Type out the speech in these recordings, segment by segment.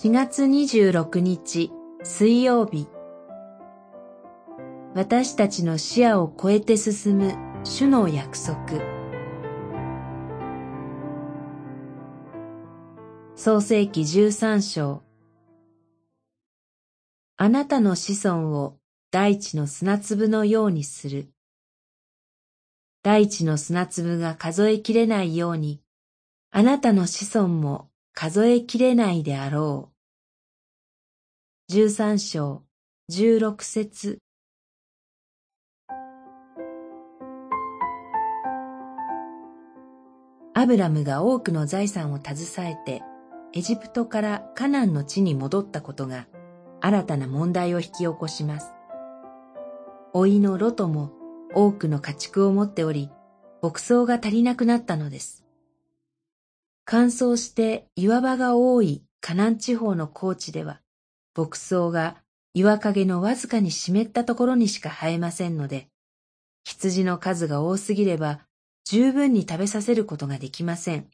4月26日水曜日。私たちの視野を超えて進む主の約束。創世記13章。あなたの子孫を大地の砂粒のようにする。大地の砂粒が数えきれないように、あなたの子孫も数えきれないであろう。十三章十六節アブラムが多くの財産を携えてエジプトからカナンの地に戻ったことが新たな問題を引き起こします。老いのロトも多くの家畜を持っており、牧草が足りなくなったのです。乾燥して岩場が多いカナン地方の高地では、牧草が岩陰のわずかに湿ったところにしか生えませんので、羊の数が多すぎれば十分に食べさせることができません。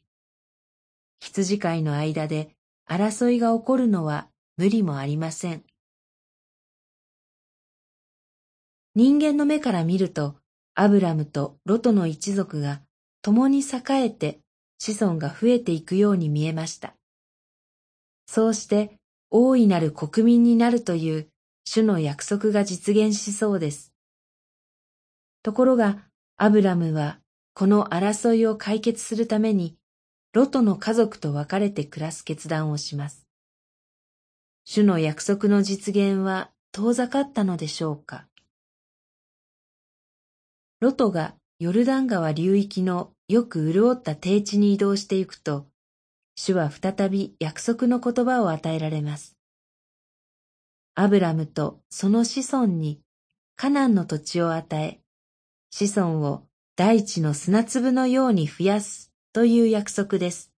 羊飼いの間で争いが起こるのは無理もありません。人間の目から見ると、アブラムとロトの一族が共に栄えて子孫が増えていくように見えました。そうして大いなる国民になるという主の約束が実現しそうです。ところが、アブラムはこの争いを解決するために、ロトの家族と別れて暮らす決断をします。主の約束の実現は遠ざかったのでしょうか。ロトがヨルダン川流域のよく潤った低地に移動していくと、主は再び約束の言葉を与えられます。アブラムとその子孫にカナンの土地を与え、子孫を大地の砂粒のように増やすという約束です。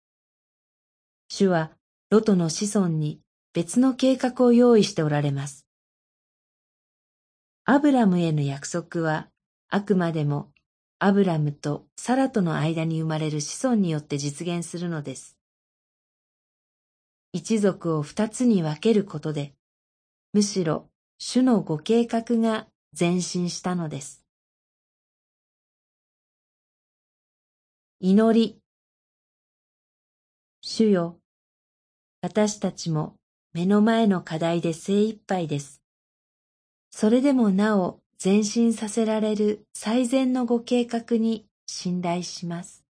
主はロトの子孫に別の計画を用意しておられます。アブラムへの約束はあくまでもアブラムとサラとの間に生まれる子孫によって実現するのです。一族を二つに分けることで、むしろ主のご計画が前進したのです。祈り主よ、私たちも目の前の課題で精一杯です。それでもなお前進させられる最善のご計画に信頼します。